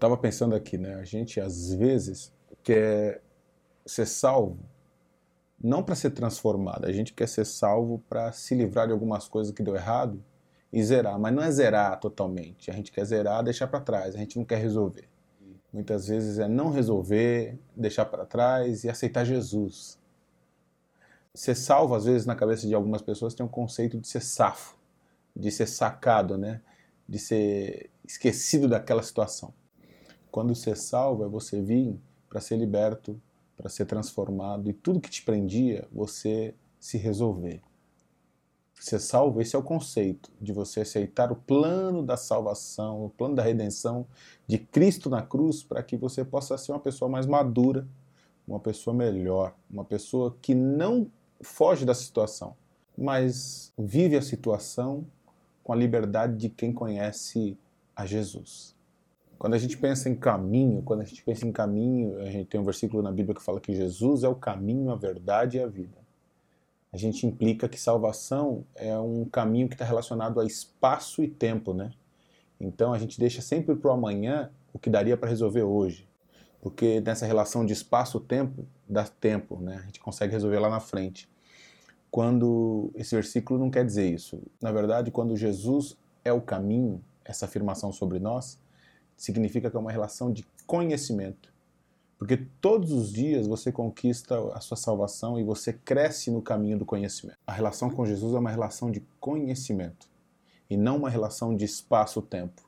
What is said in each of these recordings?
Tava pensando aqui, né? A gente às vezes quer ser salvo não para ser transformado, a gente quer ser salvo para se livrar de algumas coisas que deu errado e zerar, mas não é zerar totalmente. A gente quer zerar, deixar para trás, a gente não quer resolver. Muitas vezes é não resolver, deixar para trás e aceitar Jesus. Ser salvo, às vezes, na cabeça de algumas pessoas tem um conceito de ser safo, de ser sacado, né? de ser esquecido daquela situação. Quando ser salvo é você vir para ser liberto, para ser transformado e tudo que te prendia, você se resolver. Ser salvo, esse é o conceito de você aceitar o plano da salvação, o plano da redenção de Cristo na cruz, para que você possa ser uma pessoa mais madura, uma pessoa melhor, uma pessoa que não foge da situação, mas vive a situação com a liberdade de quem conhece a Jesus. Quando a gente pensa em caminho, quando a gente pensa em caminho, a gente tem um versículo na Bíblia que fala que Jesus é o caminho, a verdade e a vida. A gente implica que salvação é um caminho que está relacionado a espaço e tempo, né? Então a gente deixa sempre para o amanhã o que daria para resolver hoje. Porque nessa relação de espaço-tempo, dá tempo, né? A gente consegue resolver lá na frente quando esse versículo não quer dizer isso. Na verdade, quando Jesus é o caminho, essa afirmação sobre nós, significa que é uma relação de conhecimento. Porque todos os dias você conquista a sua salvação e você cresce no caminho do conhecimento. A relação com Jesus é uma relação de conhecimento e não uma relação de espaço-tempo.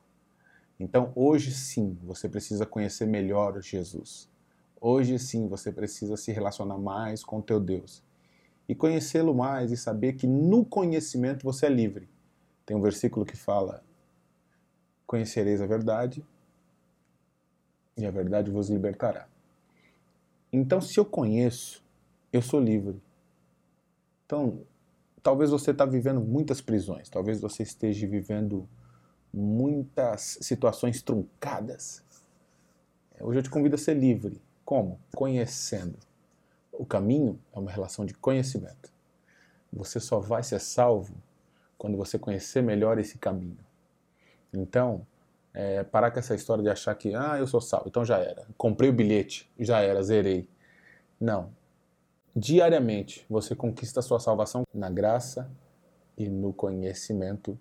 Então, hoje sim, você precisa conhecer melhor Jesus. Hoje sim, você precisa se relacionar mais com teu Deus e conhecê-lo mais e saber que no conhecimento você é livre. Tem um versículo que fala: Conhecereis a verdade e a verdade vos libertará. Então, se eu conheço, eu sou livre. Então, talvez você está vivendo muitas prisões, talvez você esteja vivendo muitas situações truncadas. Hoje eu te convido a ser livre. Como? Conhecendo. O caminho é uma relação de conhecimento. Você só vai ser salvo quando você conhecer melhor esse caminho. Então, é, parar com essa história de achar que, ah, eu sou salvo, então já era. Comprei o bilhete, já era, zerei. Não. Diariamente você conquista a sua salvação na graça e no conhecimento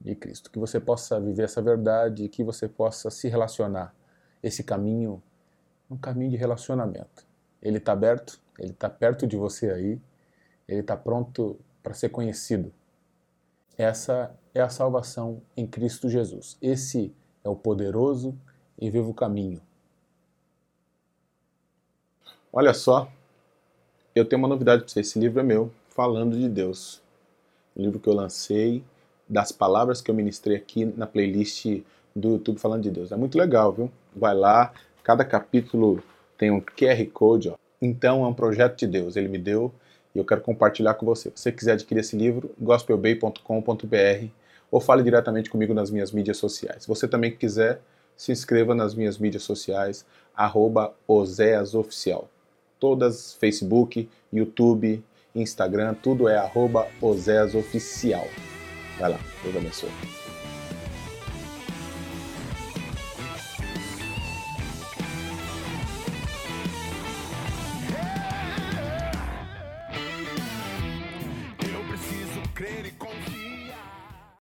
de Cristo. Que você possa viver essa verdade, que você possa se relacionar. Esse caminho é um caminho de relacionamento. Ele está aberto ele está perto de você aí, ele está pronto para ser conhecido. Essa é a salvação em Cristo Jesus. Esse é o poderoso e vivo caminho. Olha só, eu tenho uma novidade para você. Esse livro é meu, falando de Deus. O livro que eu lancei, das palavras que eu ministrei aqui na playlist do YouTube falando de Deus. É muito legal, viu? Vai lá, cada capítulo tem um QR Code, ó. Então é um projeto de Deus, ele me deu e eu quero compartilhar com você. Se você quiser adquirir esse livro, gospelbay.com.br ou fale diretamente comigo nas minhas mídias sociais. Você também quiser, se inscreva nas minhas mídias sociais, arroba Oséasoficial. Todas, Facebook, YouTube, Instagram, tudo é arroba Oséasoficial. Vai lá, Deus abençoe.